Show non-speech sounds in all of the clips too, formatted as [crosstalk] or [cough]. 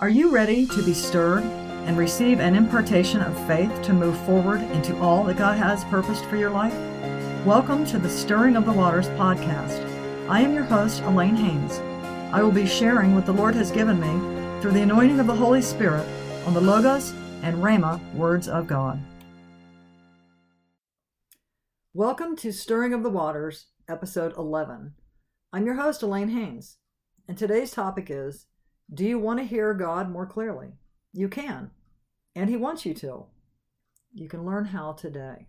Are you ready to be stirred and receive an impartation of faith to move forward into all that God has purposed for your life? Welcome to the Stirring of the Waters podcast. I am your host, Alane Haynes. I will be sharing what the Lord has given me through the anointing of the Holy Spirit on the Logos and Rhema words of God. Welcome to Stirring of the Waters, episode 11. I'm your host, Alane Haynes, and today's topic is do you want to hear God more clearly? You can, and He wants you to. You can learn how today.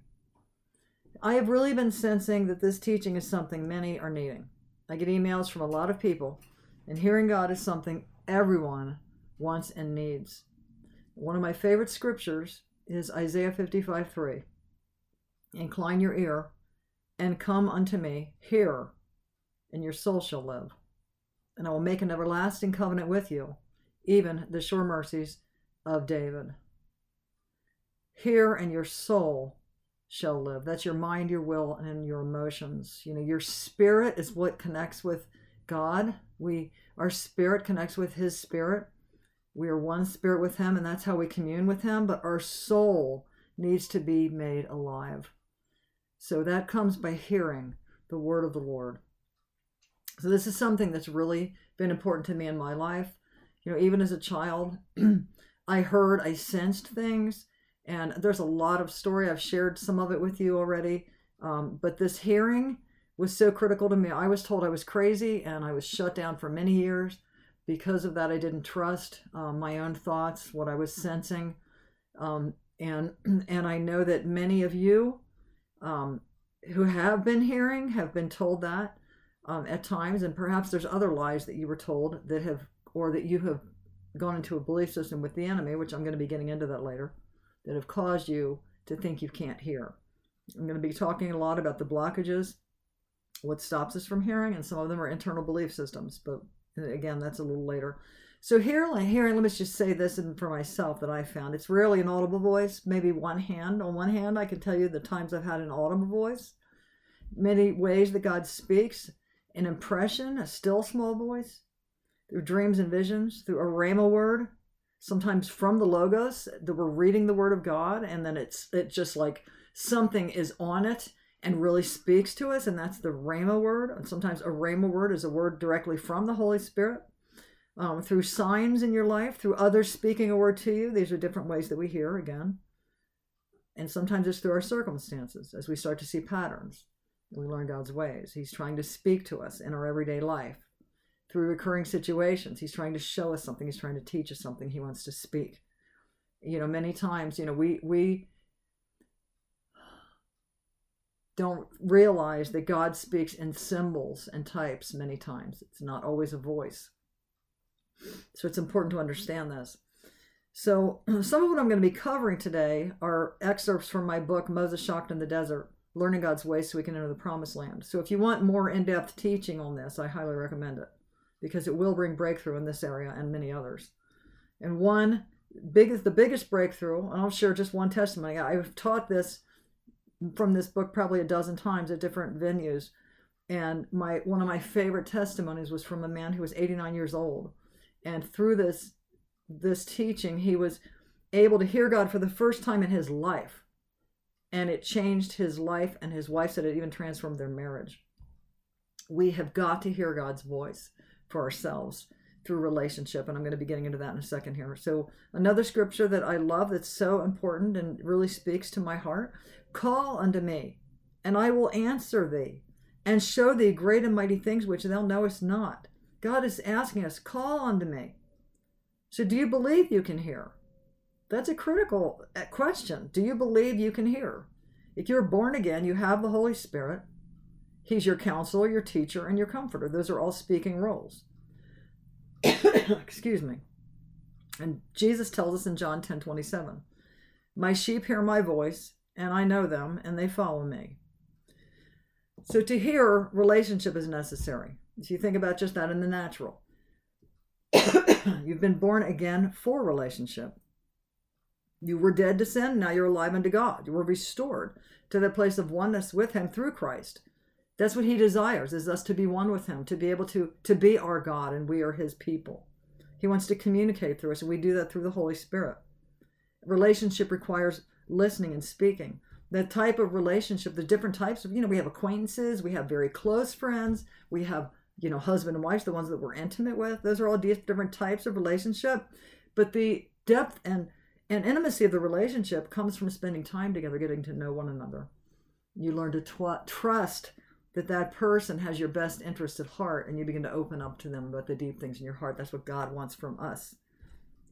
I have really been sensing that this teaching is something many are needing. I get emails from a lot of people, and hearing God is something everyone wants and needs. One of my favorite scriptures is Isaiah 55 3. Incline your ear and come unto me, hear, and your soul shall live and I will make an everlasting covenant with you, even the sure mercies of David. Here and your soul shall live. That's your mind, your will, and your emotions. You know, your spirit is what connects with God. We our spirit connects with his spirit. We are one spirit with him, and that's how we commune with him, but our soul needs to be made alive. So that comes by hearing the word of the Lord. So this is something that's really been important to me in my life. You know, even as a child, [clears throat] I heard, I sensed things, and there's a lot of story. I've shared some of it with you already. Um, but this hearing was so critical to me. I was told I was crazy, and I was shut down for many years. Because of that, I didn't trust um, my own thoughts, what I was sensing, um, and [clears throat] and I know that many of you um, who have been hearing have been told that um, at times, and perhaps there's other lies that you were told that have, or that you have gone into a belief system with the enemy, which I'm going to be getting into that later, that have caused you to think you can't hear. I'm going to be talking a lot about the blockages, what stops us from hearing, and some of them are internal belief systems. But again, that's a little later. So here, hearing, let me just say this and for myself that I found it's rarely an audible voice. Maybe one hand. On one hand, I can tell you the times I've had an audible voice. Many ways that God speaks an impression, a still small voice, through dreams and visions, through a rhema word, sometimes from the logos that we're reading the word of God, and then it's it just like something is on it and really speaks to us, and that's the rhema word. And sometimes a rhema word is a word directly from the Holy Spirit. Um, through signs in your life, through others speaking a word to you. These are different ways that we hear again. And sometimes it's through our circumstances as we start to see patterns. We learn God's ways. He's trying to speak to us in our everyday life through recurring situations. He's trying to show us something. He's trying to teach us something. He wants to speak. You know, many times, you know, we we don't realize that God speaks in symbols and types many times. It's not always a voice. So it's important to understand this. So, [clears throat] some of what I'm going to be covering today are excerpts from my book, Moses Shocked in the Desert learning God's ways so we can enter the promised land. So if you want more in-depth teaching on this, I highly recommend it because it will bring breakthrough in this area and many others. And one biggest the biggest breakthrough, and I'll share just one testimony. I've taught this from this book probably a dozen times at different venues. And my one of my favorite testimonies was from a man who was 89 years old. And through this this teaching, he was able to hear God for the first time in his life and it changed his life and his wife said it even transformed their marriage. We have got to hear god's voice for ourselves through relationship and i'm going to be getting into that in a second here. So another scripture that i love that's so important and really speaks to my heart call unto me and i will answer thee and show thee great and mighty things which thou knowest not. God is asking us call unto me. So do you believe you can hear that's a critical uh, question. Do you believe you can hear? If you're born again, you have the Holy Spirit. He's your counselor, your teacher, and your comforter. Those are all speaking roles. [coughs] Excuse me. And Jesus tells us in John 10 27, My sheep hear my voice, and I know them, and they follow me. So to hear, relationship is necessary. If you think about just that in the natural, [coughs] you've been born again for relationship. You were dead to sin, now you're alive unto God. You were restored to the place of oneness with Him through Christ. That's what He desires, is us to be one with Him, to be able to, to be our God, and we are His people. He wants to communicate through us, and we do that through the Holy Spirit. Relationship requires listening and speaking. The type of relationship, the different types of, you know, we have acquaintances, we have very close friends, we have, you know, husband and wife, the ones that we're intimate with. Those are all different types of relationship. But the depth and and intimacy of the relationship comes from spending time together, getting to know one another. You learn to tw- trust that that person has your best interest at heart, and you begin to open up to them about the deep things in your heart. That's what God wants from us.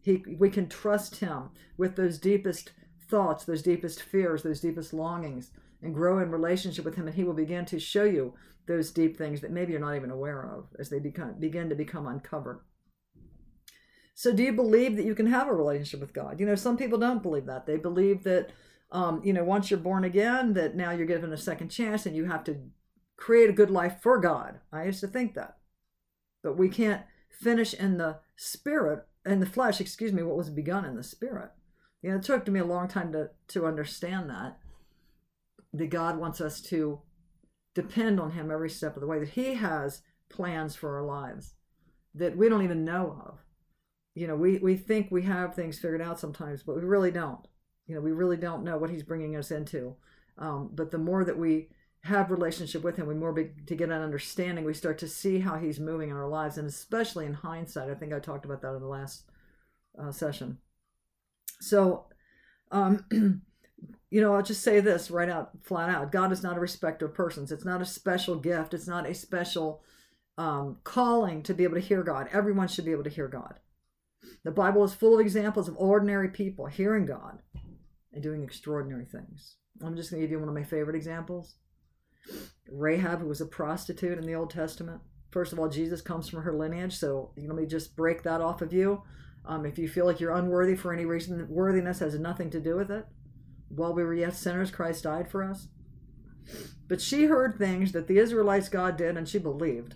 He, we can trust Him with those deepest thoughts, those deepest fears, those deepest longings, and grow in relationship with Him, and He will begin to show you those deep things that maybe you're not even aware of as they become begin to become uncovered. So, do you believe that you can have a relationship with God? You know, some people don't believe that. They believe that, um, you know, once you're born again, that now you're given a second chance and you have to create a good life for God. I used to think that. But we can't finish in the spirit, in the flesh, excuse me, what was begun in the spirit. You know, it took me a long time to, to understand that. That God wants us to depend on Him every step of the way, that He has plans for our lives that we don't even know of you know, we, we think we have things figured out sometimes, but we really don't. You know, we really don't know what he's bringing us into. Um, but the more that we have relationship with him, we more to get an understanding, we start to see how he's moving in our lives, and especially in hindsight. I think I talked about that in the last uh, session. So, um, [clears throat] you know, I'll just say this right out, flat out: God is not a respecter of persons. It's not a special gift. It's not a special um, calling to be able to hear God. Everyone should be able to hear God. The Bible is full of examples of ordinary people hearing God and doing extraordinary things. I'm just going to give you one of my favorite examples. Rahab, who was a prostitute in the Old Testament. First of all, Jesus comes from her lineage, so let me just break that off of you. Um, if you feel like you're unworthy for any reason, worthiness has nothing to do with it. While we were yet sinners, Christ died for us. But she heard things that the Israelites God did, and she believed.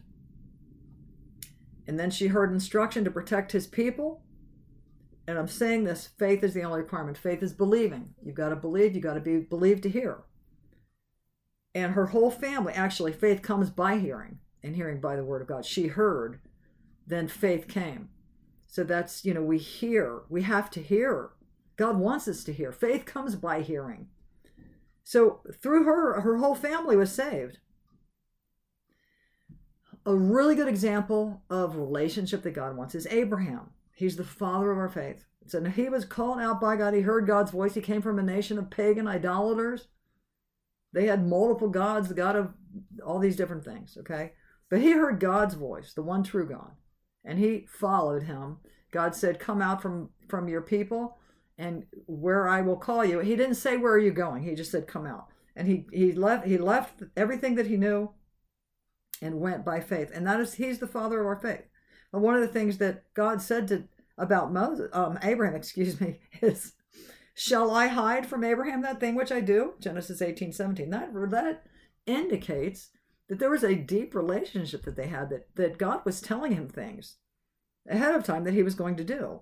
And then she heard instruction to protect his people. And I'm saying this faith is the only requirement. Faith is believing. You've got to believe, you've got to be believed to hear. And her whole family, actually, faith comes by hearing and hearing by the word of God. She heard, then faith came. So that's, you know, we hear, we have to hear. God wants us to hear. Faith comes by hearing. So through her, her whole family was saved a really good example of relationship that God wants is Abraham. He's the father of our faith. So he was called out by God. He heard God's voice. He came from a nation of pagan idolaters. They had multiple gods, the God of all these different things, okay? But he heard God's voice, the one true God, and he followed him. God said, Come out from, from your people and where I will call you. He didn't say where are you going. He just said, Come out. And he, he left he left everything that he knew and went by faith. And that is he's the father of our faith. And one of the things that God said to about Moses, um, Abraham, [laughs] excuse me, is, "Shall I hide from Abraham that thing which I do?" Genesis eighteen seventeen. That that indicates that there was a deep relationship that they had. That that God was telling him things ahead of time that he was going to do.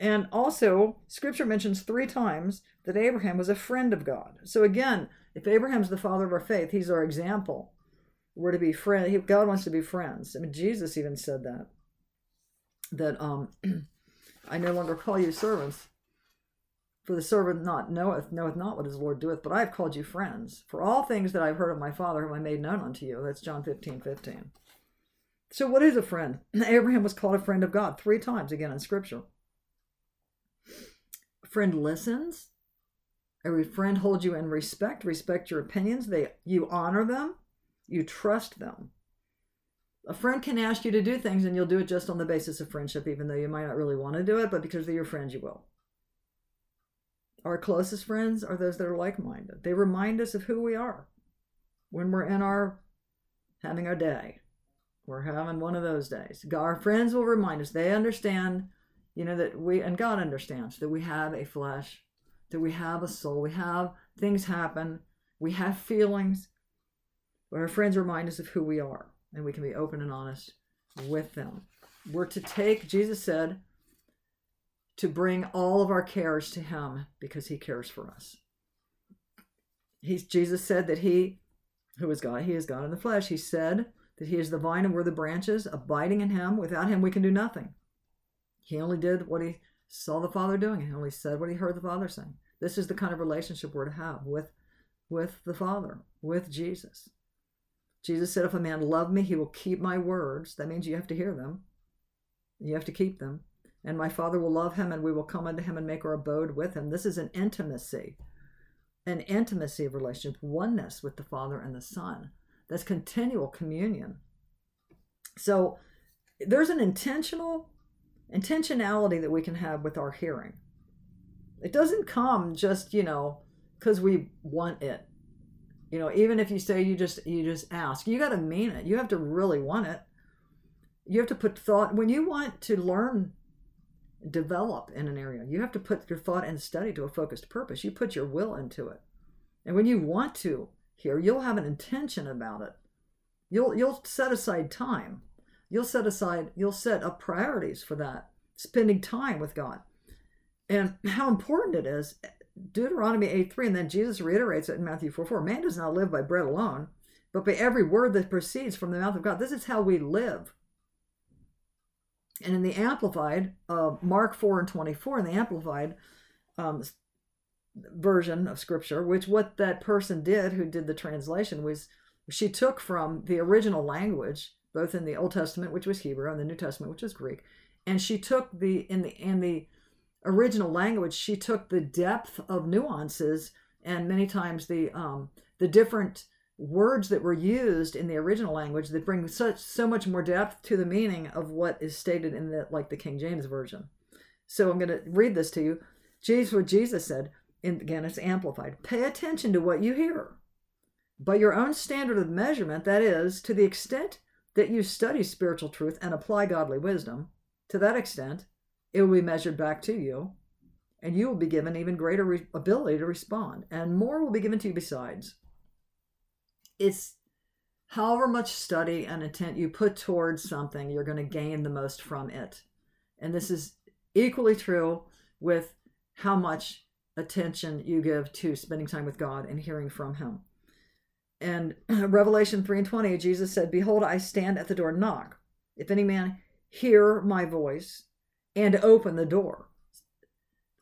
And also, Scripture mentions three times that Abraham was a friend of God. So again, if Abraham's the father of our faith, he's our example we're to be friends. God wants to be friends. I mean, Jesus even said that. That um, [clears throat] I no longer call you servants, for the servant not knoweth knoweth not what his Lord doeth, but I have called you friends. For all things that I've heard of my Father have I made known unto you. That's John 15, 15. So what is a friend? [clears throat] Abraham was called a friend of God three times again in Scripture. A friend listens. Every friend holds you in respect, respect your opinions. They you honor them you trust them. A friend can ask you to do things and you'll do it just on the basis of friendship, even though you might not really want to do it, but because they're your friends, you will. Our closest friends are those that are like minded. They remind us of who we are when we're in our having our day. We're having one of those days. Our friends will remind us. They understand, you know, that we, and God understands, that we have a flesh, that we have a soul, we have things happen, we have feelings, our friends remind us of who we are, and we can be open and honest with them. We're to take, Jesus said, to bring all of our cares to Him because He cares for us. He's, Jesus said that He, who is God, He is God in the flesh. He said that He is the vine and we're the branches, abiding in Him. Without Him, we can do nothing. He only did what he saw the Father doing. He only said what he heard the Father saying. This is the kind of relationship we're to have with, with the Father, with Jesus. Jesus said, If a man love me, he will keep my words. That means you have to hear them. You have to keep them. And my Father will love him, and we will come unto him and make our abode with him. This is an intimacy, an intimacy of relationship, oneness with the Father and the Son. That's continual communion. So there's an intentional intentionality that we can have with our hearing. It doesn't come just, you know, because we want it. You know, even if you say you just you just ask, you got to mean it. You have to really want it. You have to put thought when you want to learn develop in an area. You have to put your thought and study to a focused purpose. You put your will into it. And when you want to hear, you'll have an intention about it. You'll you'll set aside time. You'll set aside you'll set up priorities for that. Spending time with God. And how important it is Deuteronomy 8 3, and then Jesus reiterates it in Matthew 4 4. Man does not live by bread alone, but by every word that proceeds from the mouth of God. This is how we live. And in the Amplified, uh, Mark 4 and 24, in the Amplified um, version of Scripture, which what that person did who did the translation was she took from the original language, both in the Old Testament, which was Hebrew, and the New Testament, which is Greek, and she took the in the in the original language, she took the depth of nuances and many times the um, the different words that were used in the original language that bring such so much more depth to the meaning of what is stated in the like the King James version. So I'm going to read this to you. Jesus, what Jesus said, and again it's amplified. Pay attention to what you hear. By your own standard of measurement, that is, to the extent that you study spiritual truth and apply godly wisdom, to that extent, it will be measured back to you, and you will be given even greater re- ability to respond, and more will be given to you besides. It's however much study and intent you put towards something, you're going to gain the most from it. And this is equally true with how much attention you give to spending time with God and hearing from Him. And [clears throat] Revelation 3 and 20, Jesus said, Behold, I stand at the door and knock. If any man hear my voice and open the door.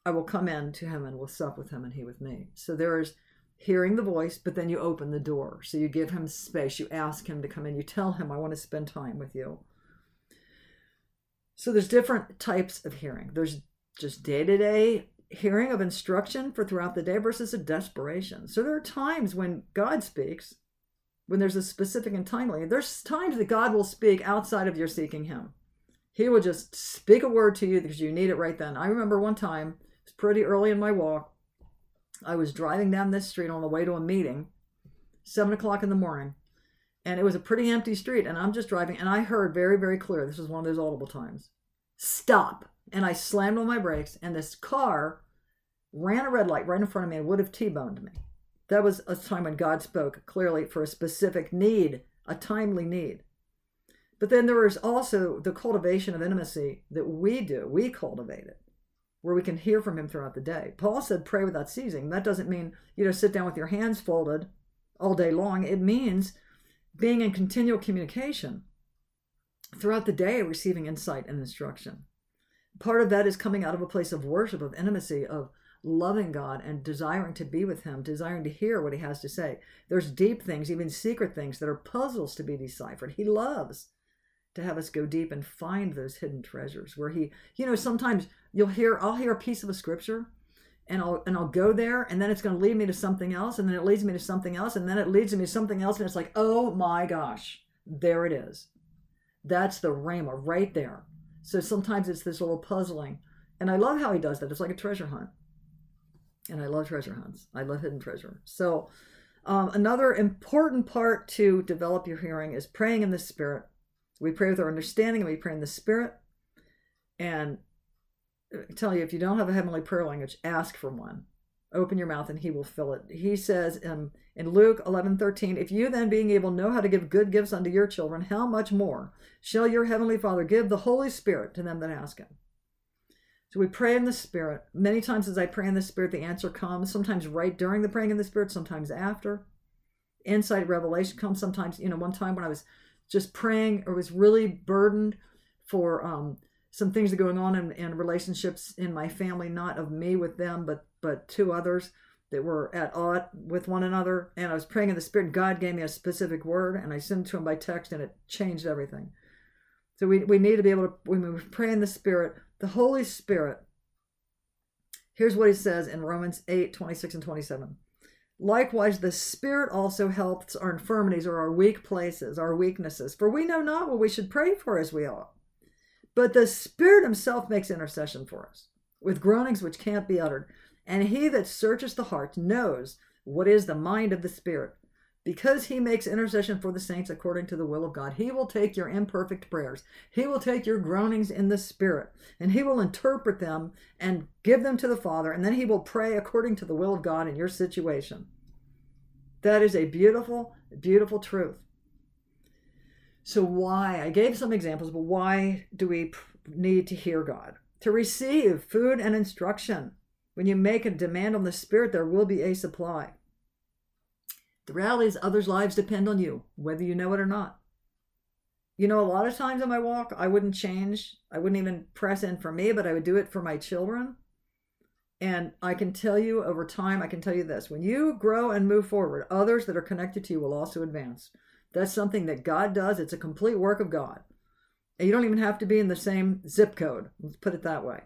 I will come in to him and will sup with him and he with me. So there is hearing the voice, but then you open the door. So you give him space. You ask him to come in. You tell him, I want to spend time with you. So there's different types of hearing. There's just day to day hearing of instruction for throughout the day versus a desperation. So there are times when God speaks, when there's a specific and timely. There's times that God will speak outside of your seeking him. He would just speak a word to you because you need it right then. I remember one time, it was pretty early in my walk. I was driving down this street on the way to a meeting, seven o'clock in the morning, and it was a pretty empty street. And I'm just driving, and I heard very, very clear this was one of those audible times stop. And I slammed on my brakes, and this car ran a red light right in front of me and would have T boned me. That was a time when God spoke clearly for a specific need, a timely need. But then there is also the cultivation of intimacy that we do. We cultivate it, where we can hear from Him throughout the day. Paul said, pray without ceasing. That doesn't mean, you know, sit down with your hands folded all day long. It means being in continual communication throughout the day, receiving insight and instruction. Part of that is coming out of a place of worship, of intimacy, of loving God and desiring to be with Him, desiring to hear what He has to say. There's deep things, even secret things that are puzzles to be deciphered. He loves to have us go deep and find those hidden treasures where he you know sometimes you'll hear i'll hear a piece of a scripture and i'll and i'll go there and then it's going to lead me to something else and then it leads me to something else and then it leads me to something else and it's like oh my gosh there it is. That's the rhema right there. So sometimes it's this little puzzling and i love how he does that. It's like a treasure hunt. And i love treasure hunts. I love hidden treasure. So um, another important part to develop your hearing is praying in the spirit we pray with our understanding and we pray in the Spirit. And I tell you, if you don't have a heavenly prayer language, ask for one. Open your mouth and he will fill it. He says in, in Luke 11 13, If you then, being able, to know how to give good gifts unto your children, how much more shall your heavenly Father give the Holy Spirit to them that ask him? So we pray in the Spirit. Many times as I pray in the Spirit, the answer comes, sometimes right during the praying in the Spirit, sometimes after. Insight, revelation comes sometimes. You know, one time when I was just praying or was really burdened for um, some things that are going on in, in relationships in my family, not of me with them, but but two others that were at odd with one another. And I was praying in the Spirit. God gave me a specific word, and I sent it to him by text, and it changed everything. So we, we need to be able to, we pray in the Spirit, the Holy Spirit, here's what he says in Romans 8 26 and 27. Likewise, the Spirit also helps our infirmities or our weak places, our weaknesses, for we know not what we should pray for as we ought. But the Spirit Himself makes intercession for us with groanings which can't be uttered. And he that searches the heart knows what is the mind of the Spirit. Because he makes intercession for the saints according to the will of God, he will take your imperfect prayers. He will take your groanings in the Spirit, and he will interpret them and give them to the Father, and then he will pray according to the will of God in your situation. That is a beautiful, beautiful truth. So, why? I gave some examples, but why do we need to hear God? To receive food and instruction. When you make a demand on the Spirit, there will be a supply. The reality is, others' lives depend on you, whether you know it or not. You know, a lot of times in my walk, I wouldn't change. I wouldn't even press in for me, but I would do it for my children. And I can tell you over time, I can tell you this when you grow and move forward, others that are connected to you will also advance. That's something that God does. It's a complete work of God. And you don't even have to be in the same zip code. Let's put it that way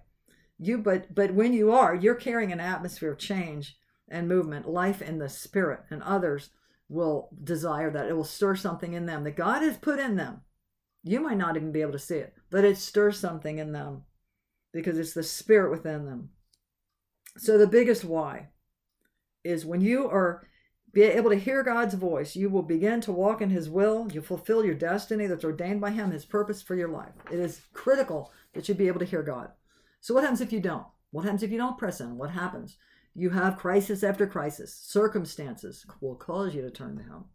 you but but when you are you're carrying an atmosphere of change and movement life in the spirit and others will desire that it will stir something in them that god has put in them you might not even be able to see it but it stirs something in them because it's the spirit within them so the biggest why is when you are be able to hear god's voice you will begin to walk in his will you fulfill your destiny that's ordained by him his purpose for your life it is critical that you be able to hear god so, what happens if you don't? What happens if you don't press in? What happens? You have crisis after crisis. Circumstances will cause you to turn Him.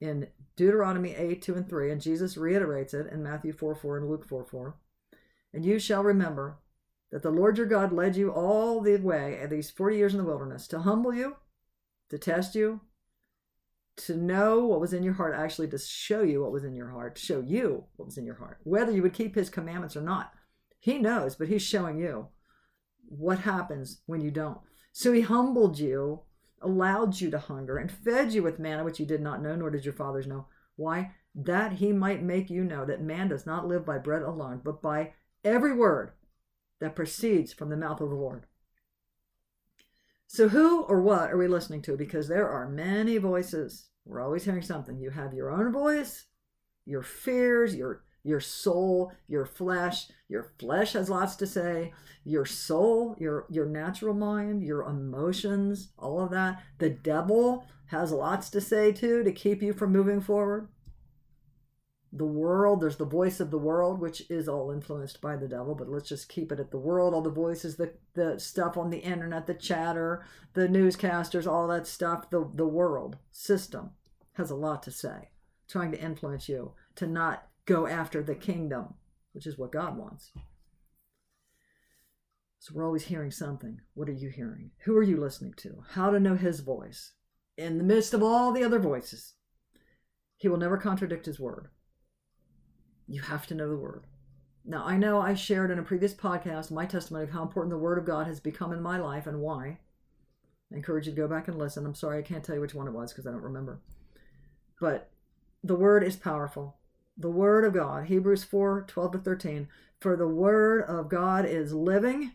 In Deuteronomy 8, 2 and 3, and Jesus reiterates it in Matthew 4, 4 and Luke 4, 4. And you shall remember that the Lord your God led you all the way at these 40 years in the wilderness to humble you, to test you, to know what was in your heart, actually to show you what was in your heart, to show you what was in your heart, whether you would keep his commandments or not. He knows, but he's showing you what happens when you don't. So he humbled you, allowed you to hunger, and fed you with manna which you did not know, nor did your fathers know. Why? That he might make you know that man does not live by bread alone, but by every word that proceeds from the mouth of the Lord. So, who or what are we listening to? Because there are many voices. We're always hearing something. You have your own voice, your fears, your your soul, your flesh. Your flesh has lots to say. Your soul, your your natural mind, your emotions, all of that. The devil has lots to say too to keep you from moving forward. The world, there's the voice of the world, which is all influenced by the devil, but let's just keep it at the world. All the voices, the, the stuff on the internet, the chatter, the newscasters, all that stuff, the, the world system has a lot to say, trying to influence you to not go after the kingdom, which is what God wants. So we're always hearing something. What are you hearing? Who are you listening to? How to know his voice in the midst of all the other voices. He will never contradict his word. You have to know the word. Now, I know I shared in a previous podcast my testimony of how important the word of God has become in my life and why. I encourage you to go back and listen. I'm sorry I can't tell you which one it was because I don't remember. But the word is powerful the word of God. Hebrews 4 12 to 13. For the word of God is living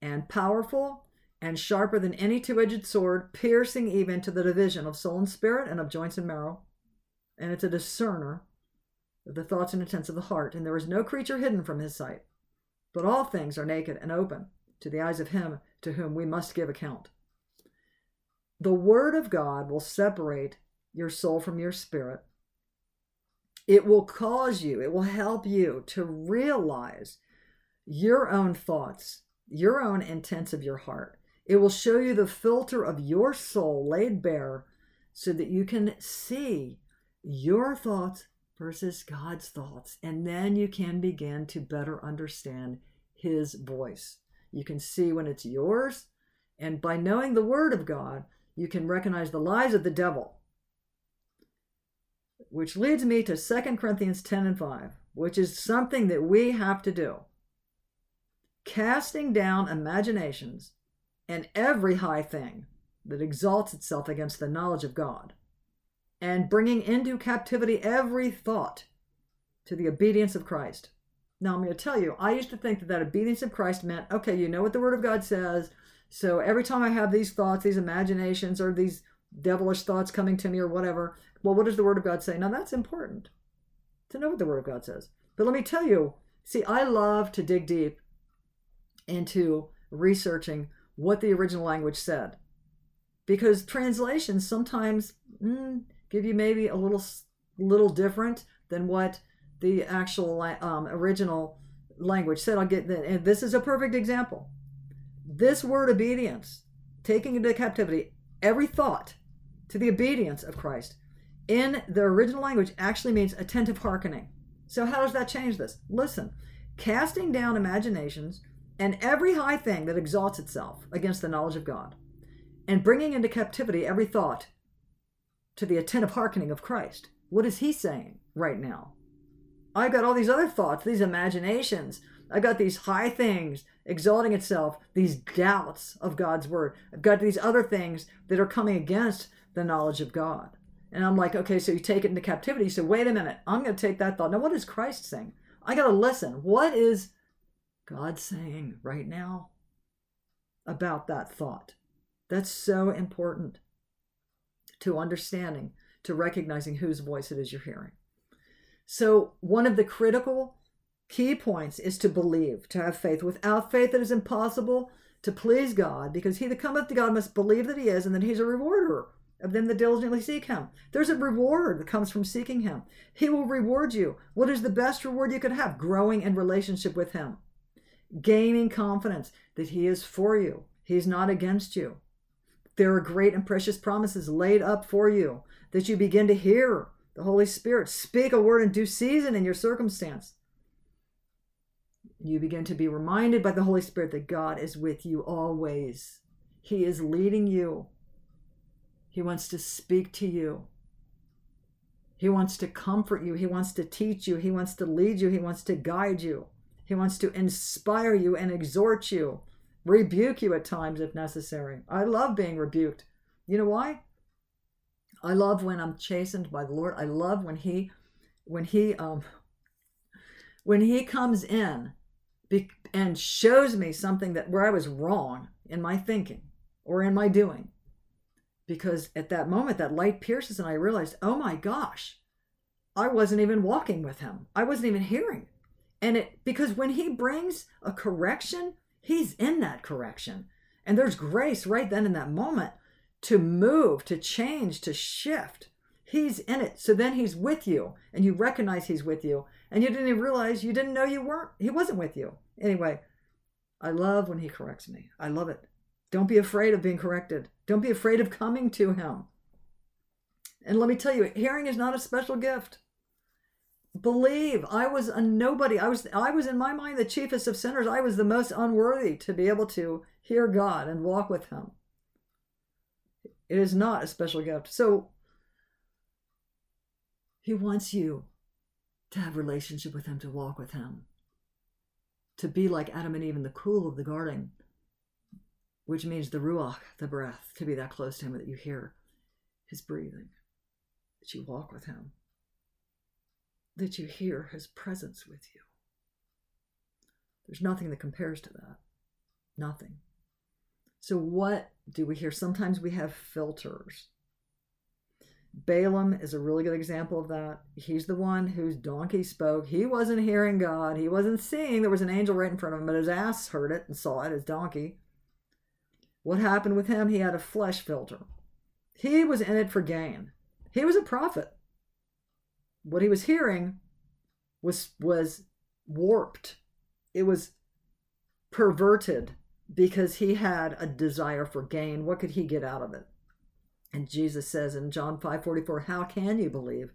and powerful and sharper than any two edged sword, piercing even to the division of soul and spirit and of joints and marrow. And it's a discerner of the thoughts and intents of the heart. And there is no creature hidden from his sight, but all things are naked and open to the eyes of him to whom we must give account. The word of God will separate your soul from your spirit it will cause you, it will help you to realize your own thoughts, your own intents of your heart. It will show you the filter of your soul laid bare so that you can see your thoughts versus God's thoughts. And then you can begin to better understand His voice. You can see when it's yours. And by knowing the Word of God, you can recognize the lies of the devil which leads me to 2 Corinthians 10 and 5, which is something that we have to do. Casting down imaginations and every high thing that exalts itself against the knowledge of God, and bringing into captivity every thought to the obedience of Christ. Now, I'm going to tell you, I used to think that that obedience of Christ meant, okay, you know what the Word of God says. So every time I have these thoughts, these imaginations, or these devilish thoughts coming to me, or whatever, well, what does the Word of God say? Now, that's important to know what the Word of God says. But let me tell you, see, I love to dig deep into researching what the original language said because translations sometimes mm, give you maybe a little little different than what the actual um, original language said. I'll get that. And this is a perfect example. This word obedience, taking into captivity every thought to the obedience of Christ, in the original language actually means attentive hearkening. So, how does that change this? Listen, casting down imaginations and every high thing that exalts itself against the knowledge of God, and bringing into captivity every thought to the attentive hearkening of Christ. What is he saying right now? I got all these other thoughts, these imaginations. I got these high things exalting itself, these doubts of God's word. I've got these other things that are coming against the knowledge of God. And I'm like, okay, so you take it into captivity. So wait a minute, I'm going to take that thought. Now, what is Christ saying? I got to listen. What is God saying right now about that thought? That's so important to understanding, to recognizing whose voice it is you're hearing. So, one of the critical key points is to believe, to have faith. Without faith, it is impossible to please God because he that cometh to God must believe that he is and that he's a rewarder of them that diligently seek him. There's a reward that comes from seeking him. He will reward you. What is the best reward you could have? Growing in relationship with him, gaining confidence that he is for you, he's not against you. There are great and precious promises laid up for you that you begin to hear the Holy Spirit speak a word in due season in your circumstance. You begin to be reminded by the Holy Spirit that God is with you always. He is leading you. He wants to speak to you. He wants to comfort you. He wants to teach you. He wants to lead you. He wants to guide you. He wants to inspire you and exhort you, rebuke you at times if necessary. I love being rebuked. You know why? I love when I'm chastened by the Lord. I love when He, when He, um, when He comes in, and shows me something that where I was wrong in my thinking or in my doing, because at that moment that light pierces and I realized, oh my gosh, I wasn't even walking with him. I wasn't even hearing. And it because when he brings a correction, he's in that correction. And there's grace right then in that moment to move, to change, to shift. He's in it. So then he's with you and you recognize he's with you. And you didn't even realize you didn't know you weren't, he wasn't with you. Anyway, I love when he corrects me. I love it. Don't be afraid of being corrected. Don't be afraid of coming to him. And let me tell you, hearing is not a special gift. Believe I was a nobody. I was I was in my mind the chiefest of sinners. I was the most unworthy to be able to hear God and walk with him. It is not a special gift. So he wants you to have relationship with him, to walk with him, to be like Adam and Eve in the cool of the garden, which means the ruach, the breath, to be that close to him that you hear his breathing, that you walk with him, that you hear his presence with you. There's nothing that compares to that. Nothing. So, what do we hear? Sometimes we have filters. Balaam is a really good example of that. He's the one whose donkey spoke. He wasn't hearing God. He wasn't seeing. There was an angel right in front of him, but his ass heard it and saw it, his donkey. What happened with him? He had a flesh filter. He was in it for gain. He was a prophet. What he was hearing was was warped. It was perverted because he had a desire for gain. What could he get out of it? And Jesus says in John 5:44, "How can you believe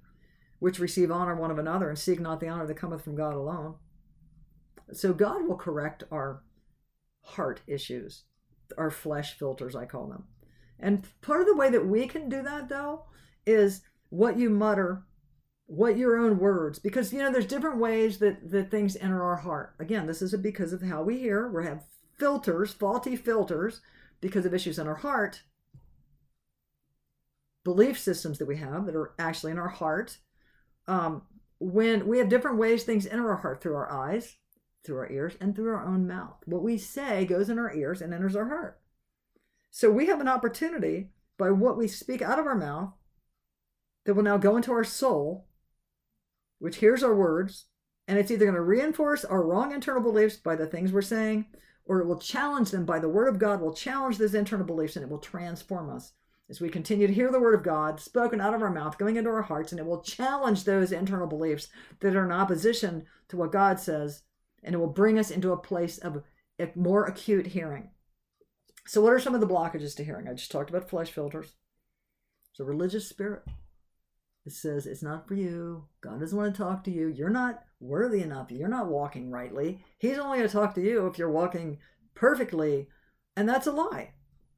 which receive honor one of another and seek not the honor that cometh from God alone?" So God will correct our heart issues our flesh filters, I call them. And part of the way that we can do that, though, is what you mutter what your own words because you know there's different ways that that things enter our heart. Again this is because of how we hear. We have filters faulty filters because of issues in our heart belief systems that we have that are actually in our heart. Um, when we have different ways things enter our heart through our eyes through our ears and through our own mouth. What we say goes in our ears and enters our heart. So we have an opportunity by what we speak out of our mouth that will now go into our soul which hears our words, and it's either going to reinforce our wrong internal beliefs by the things we're saying, or it will challenge them by the word of God, will challenge those internal beliefs, and it will transform us. As we continue to hear the word of God spoken out of our mouth, going into our hearts, and it will challenge those internal beliefs that are in opposition to what God says, and it will bring us into a place of more acute hearing. So, what are some of the blockages to hearing? I just talked about flesh filters. It's a religious spirit. It says it's not for you. God doesn't want to talk to you. You're not worthy enough. You're not walking rightly. He's only going to talk to you if you're walking perfectly. And that's a lie.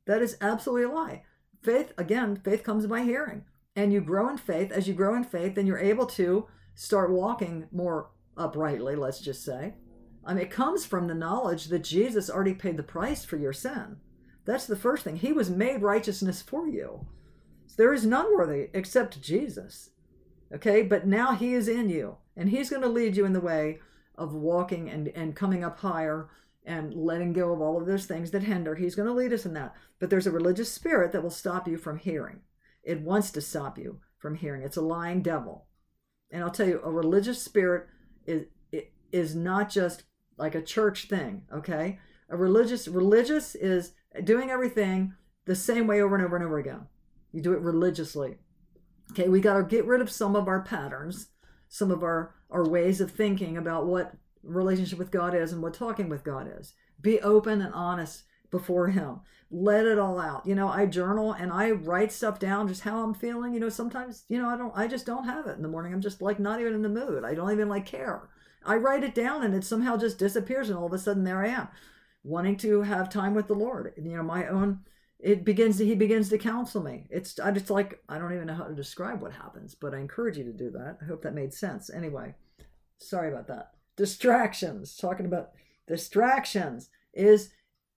That is absolutely a lie. Faith, again, faith comes by hearing. And you grow in faith. As you grow in faith, then you're able to start walking more uprightly, let's just say. I mean, it comes from the knowledge that Jesus already paid the price for your sin. That's the first thing. He was made righteousness for you. There is none worthy except Jesus. Okay, but now he is in you, and he's going to lead you in the way of walking and, and coming up higher and letting go of all of those things that hinder. He's going to lead us in that. But there's a religious spirit that will stop you from hearing. It wants to stop you from hearing. It's a lying devil. And I'll tell you, a religious spirit is is not just like a church thing, okay? A religious religious is doing everything the same way over and over and over again. You do it religiously. Okay, we got to get rid of some of our patterns, some of our, our ways of thinking about what relationship with God is and what talking with God is. Be open and honest before Him. Let it all out. You know, I journal and I write stuff down, just how I'm feeling. You know, sometimes, you know, I don't, I just don't have it in the morning. I'm just like not even in the mood. I don't even like care. I write it down and it somehow just disappears and all of a sudden there I am wanting to have time with the Lord. You know, my own it begins to, he begins to counsel me. It's i just like i don't even know how to describe what happens but i encourage you to do that. I hope that made sense. Anyway sorry about that. Distractions talking about distractions is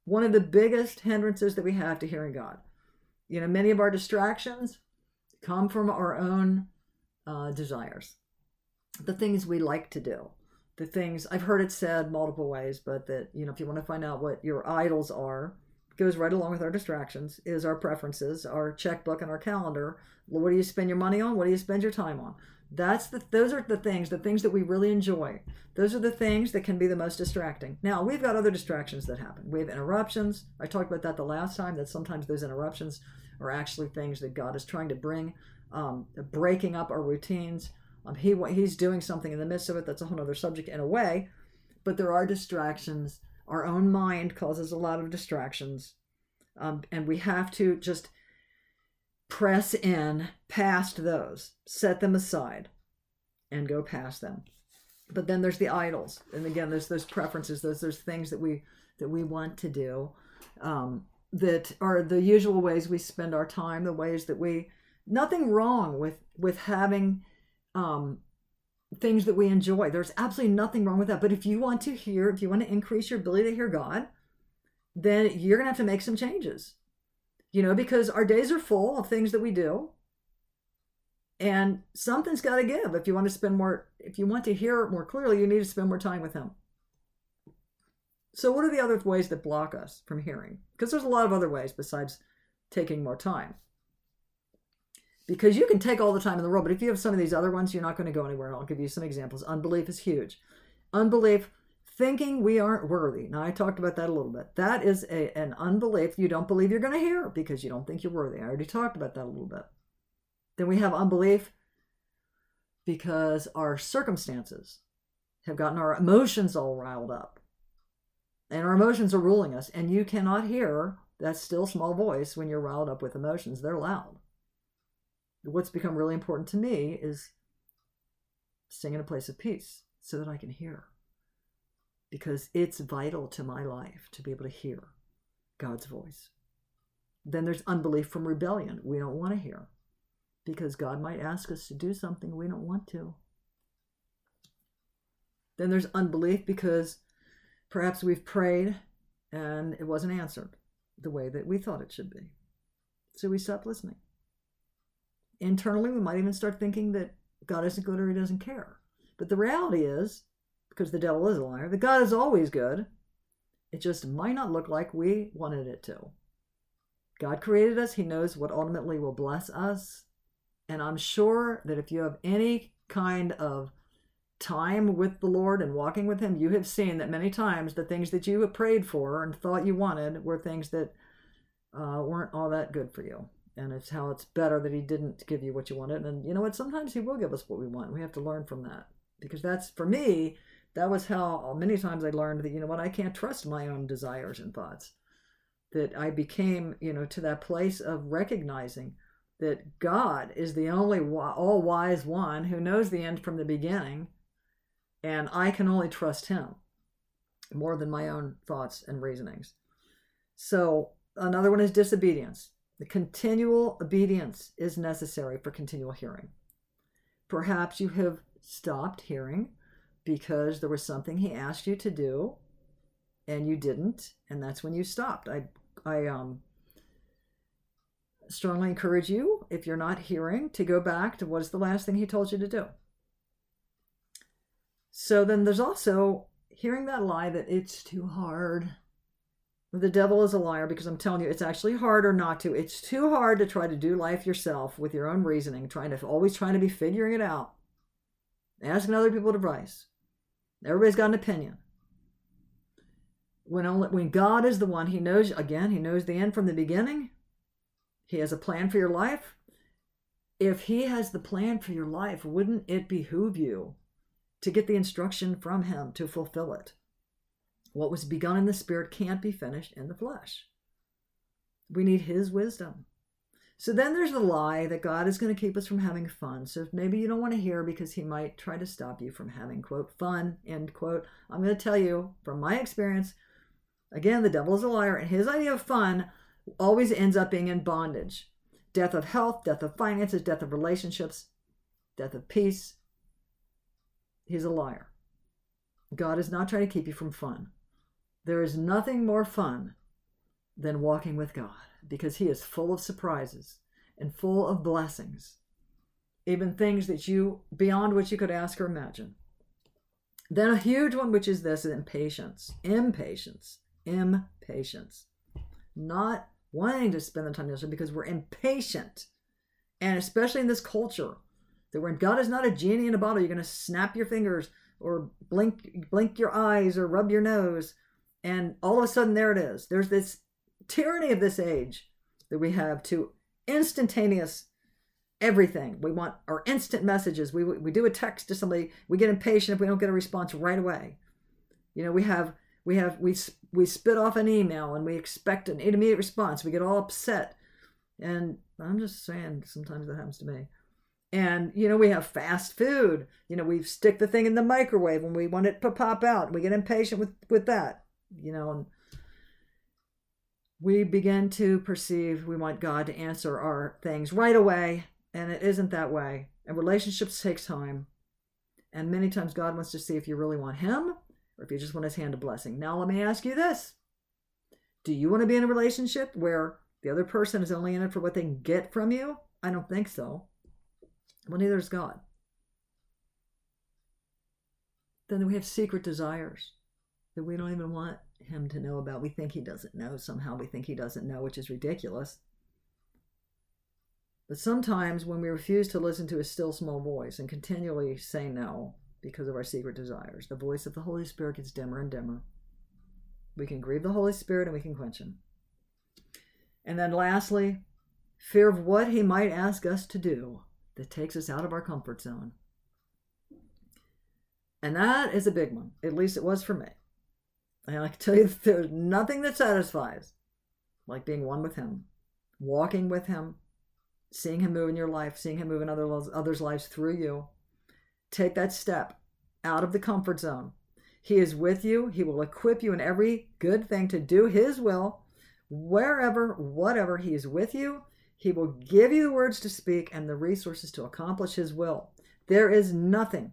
one of the biggest hindrances that we have to hearing god. You know many of our distractions come from our own uh, desires the things we like to do the things i've heard it said multiple ways but that you know if you want to find out what your idols are goes right along with our distractions is our preferences, our checkbook, and our calendar. What do you spend your money on? What do you spend your time on? That's the those are the things, the things that we really enjoy. Those are the things that can be the most distracting. Now we've got other distractions that happen. We have interruptions. I talked about that the last time. That sometimes those interruptions are actually things that God is trying to bring, um, breaking up our routines. Um, he he's doing something in the midst of it. That's a whole other subject in a way. But there are distractions our own mind causes a lot of distractions. Um, and we have to just press in past those, set them aside, and go past them. But then there's the idols, and again, there's those preferences, those there's things that we that we want to do, um, that are the usual ways we spend our time, the ways that we. Nothing wrong with with having um, things that we enjoy. There's absolutely nothing wrong with that. But if you want to hear, if you want to increase your ability to hear God, then you're going to have to make some changes. You know, because our days are full of things that we do. And something's got to give. If you want to spend more, if you want to hear more clearly, you need to spend more time with Him. So, what are the other ways that block us from hearing? Because there's a lot of other ways besides taking more time because you can take all the time in the world, but if you have some of these other ones, you're not going to go anywhere. I'll give you some examples. Unbelief is huge. Unbelief, thinking we aren't worthy. Now, I talked about that a little bit. That is a, an unbelief. You don't believe you're going to hear because you don't think you're worthy. I already talked about that a little bit. Then we have unbelief because our circumstances have gotten our emotions all riled up. And our emotions are ruling us. And you cannot hear that still small voice when you're riled up with emotions. They're loud what's become really important to me is staying in a place of peace so that I can hear. Because it's vital to my life to be able to hear God's voice. Then there's unbelief from rebellion. We don't want to hear. because God might ask us to do something we don't want to. Then there's unbelief because perhaps we've prayed and it wasn't answered the way that we thought it should be. So we stop listening. Internally, we might even start thinking that God isn't good or he doesn't care. But the reality is, because the devil is a liar, that God is always good. It just might not look like we wanted it to. God created us, He knows what ultimately will bless us. And I'm sure that if you have any kind of time with the Lord and walking with Him, you have seen that many times the things that you have prayed for and thought you wanted were things that uh, weren't all that good for you. And it's how it's better that He didn't give you what you wanted. And you know what? Sometimes He will give us what we want. We have to learn from that because that's for me. That was how many times I learned that you know what I can't trust my own desires and thoughts. That I became you know to that place of recognizing that God is the only all wise one who knows the end from the beginning, and I can only trust Him more than my own thoughts and reasonings. So another one is disobedience. The continual obedience is necessary for continual hearing. Perhaps you have stopped hearing because there was something he asked you to do and you didn't and that's when you stopped. I i um strongly encourage you if you're not hearing to go back to what is the last thing he told you to do. So then there's also hearing that lie that it's too hard the devil is a liar because i'm telling you it's actually harder not to it's too hard to try to do life yourself with your own reasoning trying to always trying to be figuring it out asking other people advice everybody's got an opinion when only when god is the one he knows again he knows the end from the beginning he has a plan for your life. If He has the plan for your life, wouldn't it behoove you to get the instruction from Him to fulfill it? What was begun in the Spirit can't be finished in the flesh. We need His wisdom. So then there's the lie that God is going to keep us from having fun. So maybe you don't want to hear because He might try to stop you from having, quote, fun, end quote. I'm going to tell you from my experience, again, the devil is a liar, and his idea of fun always ends up being in bondage death of health, death of finances, death of relationships, death of peace. He's a liar. God is not trying to keep you from fun. There is nothing more fun than walking with God because He is full of surprises and full of blessings, even things that you, beyond what you could ask or imagine. Then a huge one, which is this impatience. Impatience. Impatience. Not wanting to spend the time together because we're impatient. And especially in this culture, that when God is not a genie in a bottle, you're going to snap your fingers or blink blink your eyes or rub your nose, and all of a sudden there it is. There's this tyranny of this age that we have to instantaneous everything. We want our instant messages. We we do a text to somebody, we get impatient if we don't get a response right away. You know, we have we have we we spit off an email and we expect an immediate response. We get all upset, and I'm just saying sometimes that happens to me. And you know we have fast food. You know we stick the thing in the microwave when we want it to pop out. We get impatient with with that. You know, we begin to perceive we want God to answer our things right away, and it isn't that way. And relationships take time. And many times God wants to see if you really want Him or if you just want his hand of blessing. Now, let me ask you this Do you want to be in a relationship where the other person is only in it for what they can get from you? I don't think so. Well, neither is God. Then we have secret desires that we don't even want him to know about. We think he doesn't know. Somehow we think he doesn't know, which is ridiculous. But sometimes when we refuse to listen to his still small voice and continually say no, because of our secret desires. The voice of the Holy Spirit gets dimmer and dimmer. We can grieve the Holy Spirit and we can quench him. And then lastly, fear of what he might ask us to do that takes us out of our comfort zone. And that is a big one. At least it was for me. And I can tell you that [laughs] there's nothing that satisfies like being one with him, walking with him, seeing him move in your life, seeing him move in other others' lives through you, Take that step out of the comfort zone. He is with you. He will equip you in every good thing to do His will, wherever, whatever. He is with you. He will give you the words to speak and the resources to accomplish His will. There is nothing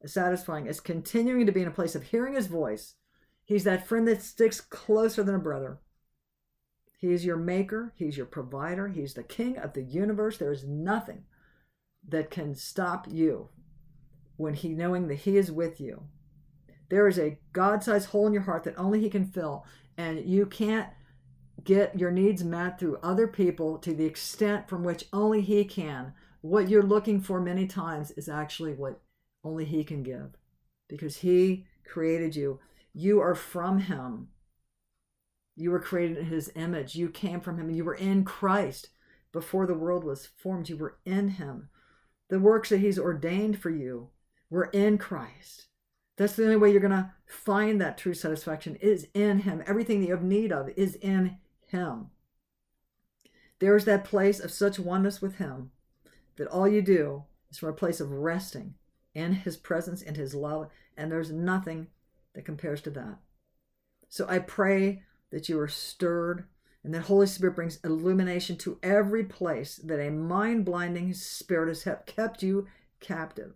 as satisfying as continuing to be in a place of hearing His voice. He's that friend that sticks closer than a brother. He is your maker, He's your provider, He's the king of the universe. There is nothing that can stop you when He knowing that He is with you. There is a God sized hole in your heart that only He can fill, and you can't get your needs met through other people to the extent from which only He can. What you're looking for many times is actually what only He can give because He created you. You are from Him. You were created in His image. You came from Him. You were in Christ before the world was formed. You were in Him. The works that He's ordained for you were in Christ. That's the only way you're going to find that true satisfaction is in Him. Everything that you have need of is in him. There is that place of such oneness with Him that all you do is from a place of resting in His presence and His love, and there's nothing that compares to that. So I pray that you are stirred and that Holy Spirit brings illumination to every place that a mind blinding spirit has kept you captive.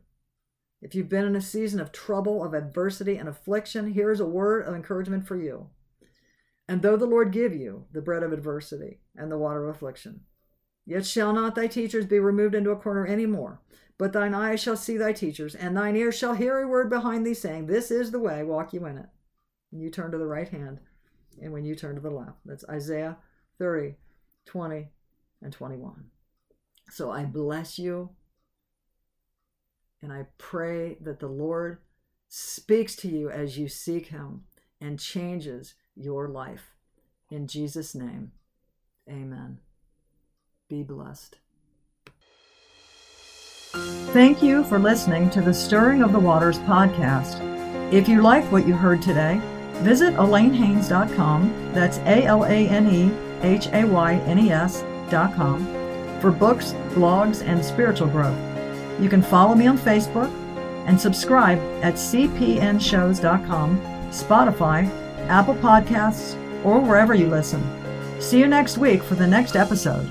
If you've been in a season of trouble, of adversity, and affliction, here is a word of encouragement for you. And though the Lord give you the bread of adversity and the water of affliction, yet shall not thy teachers be removed into a corner any more. But thine eyes shall see thy teachers, and thine ears shall hear a word behind thee saying, This is the way, walk you in it. And you turn to the right hand, and when you turn to the left. That's Isaiah 30, 20, and 21. So I bless you, and I pray that the Lord speaks to you as you seek him and changes your life. In Jesus' name, amen. Be blessed. Thank you for listening to the Stirring of the Waters podcast. If you like what you heard today, visit AlaneHaynes.com. That's A L A N E H A Y N E S.com for books, blogs, and spiritual growth. You can follow me on Facebook and subscribe at cpnshows.com, Spotify, Apple Podcasts, or wherever you listen. See you next week for the next episode.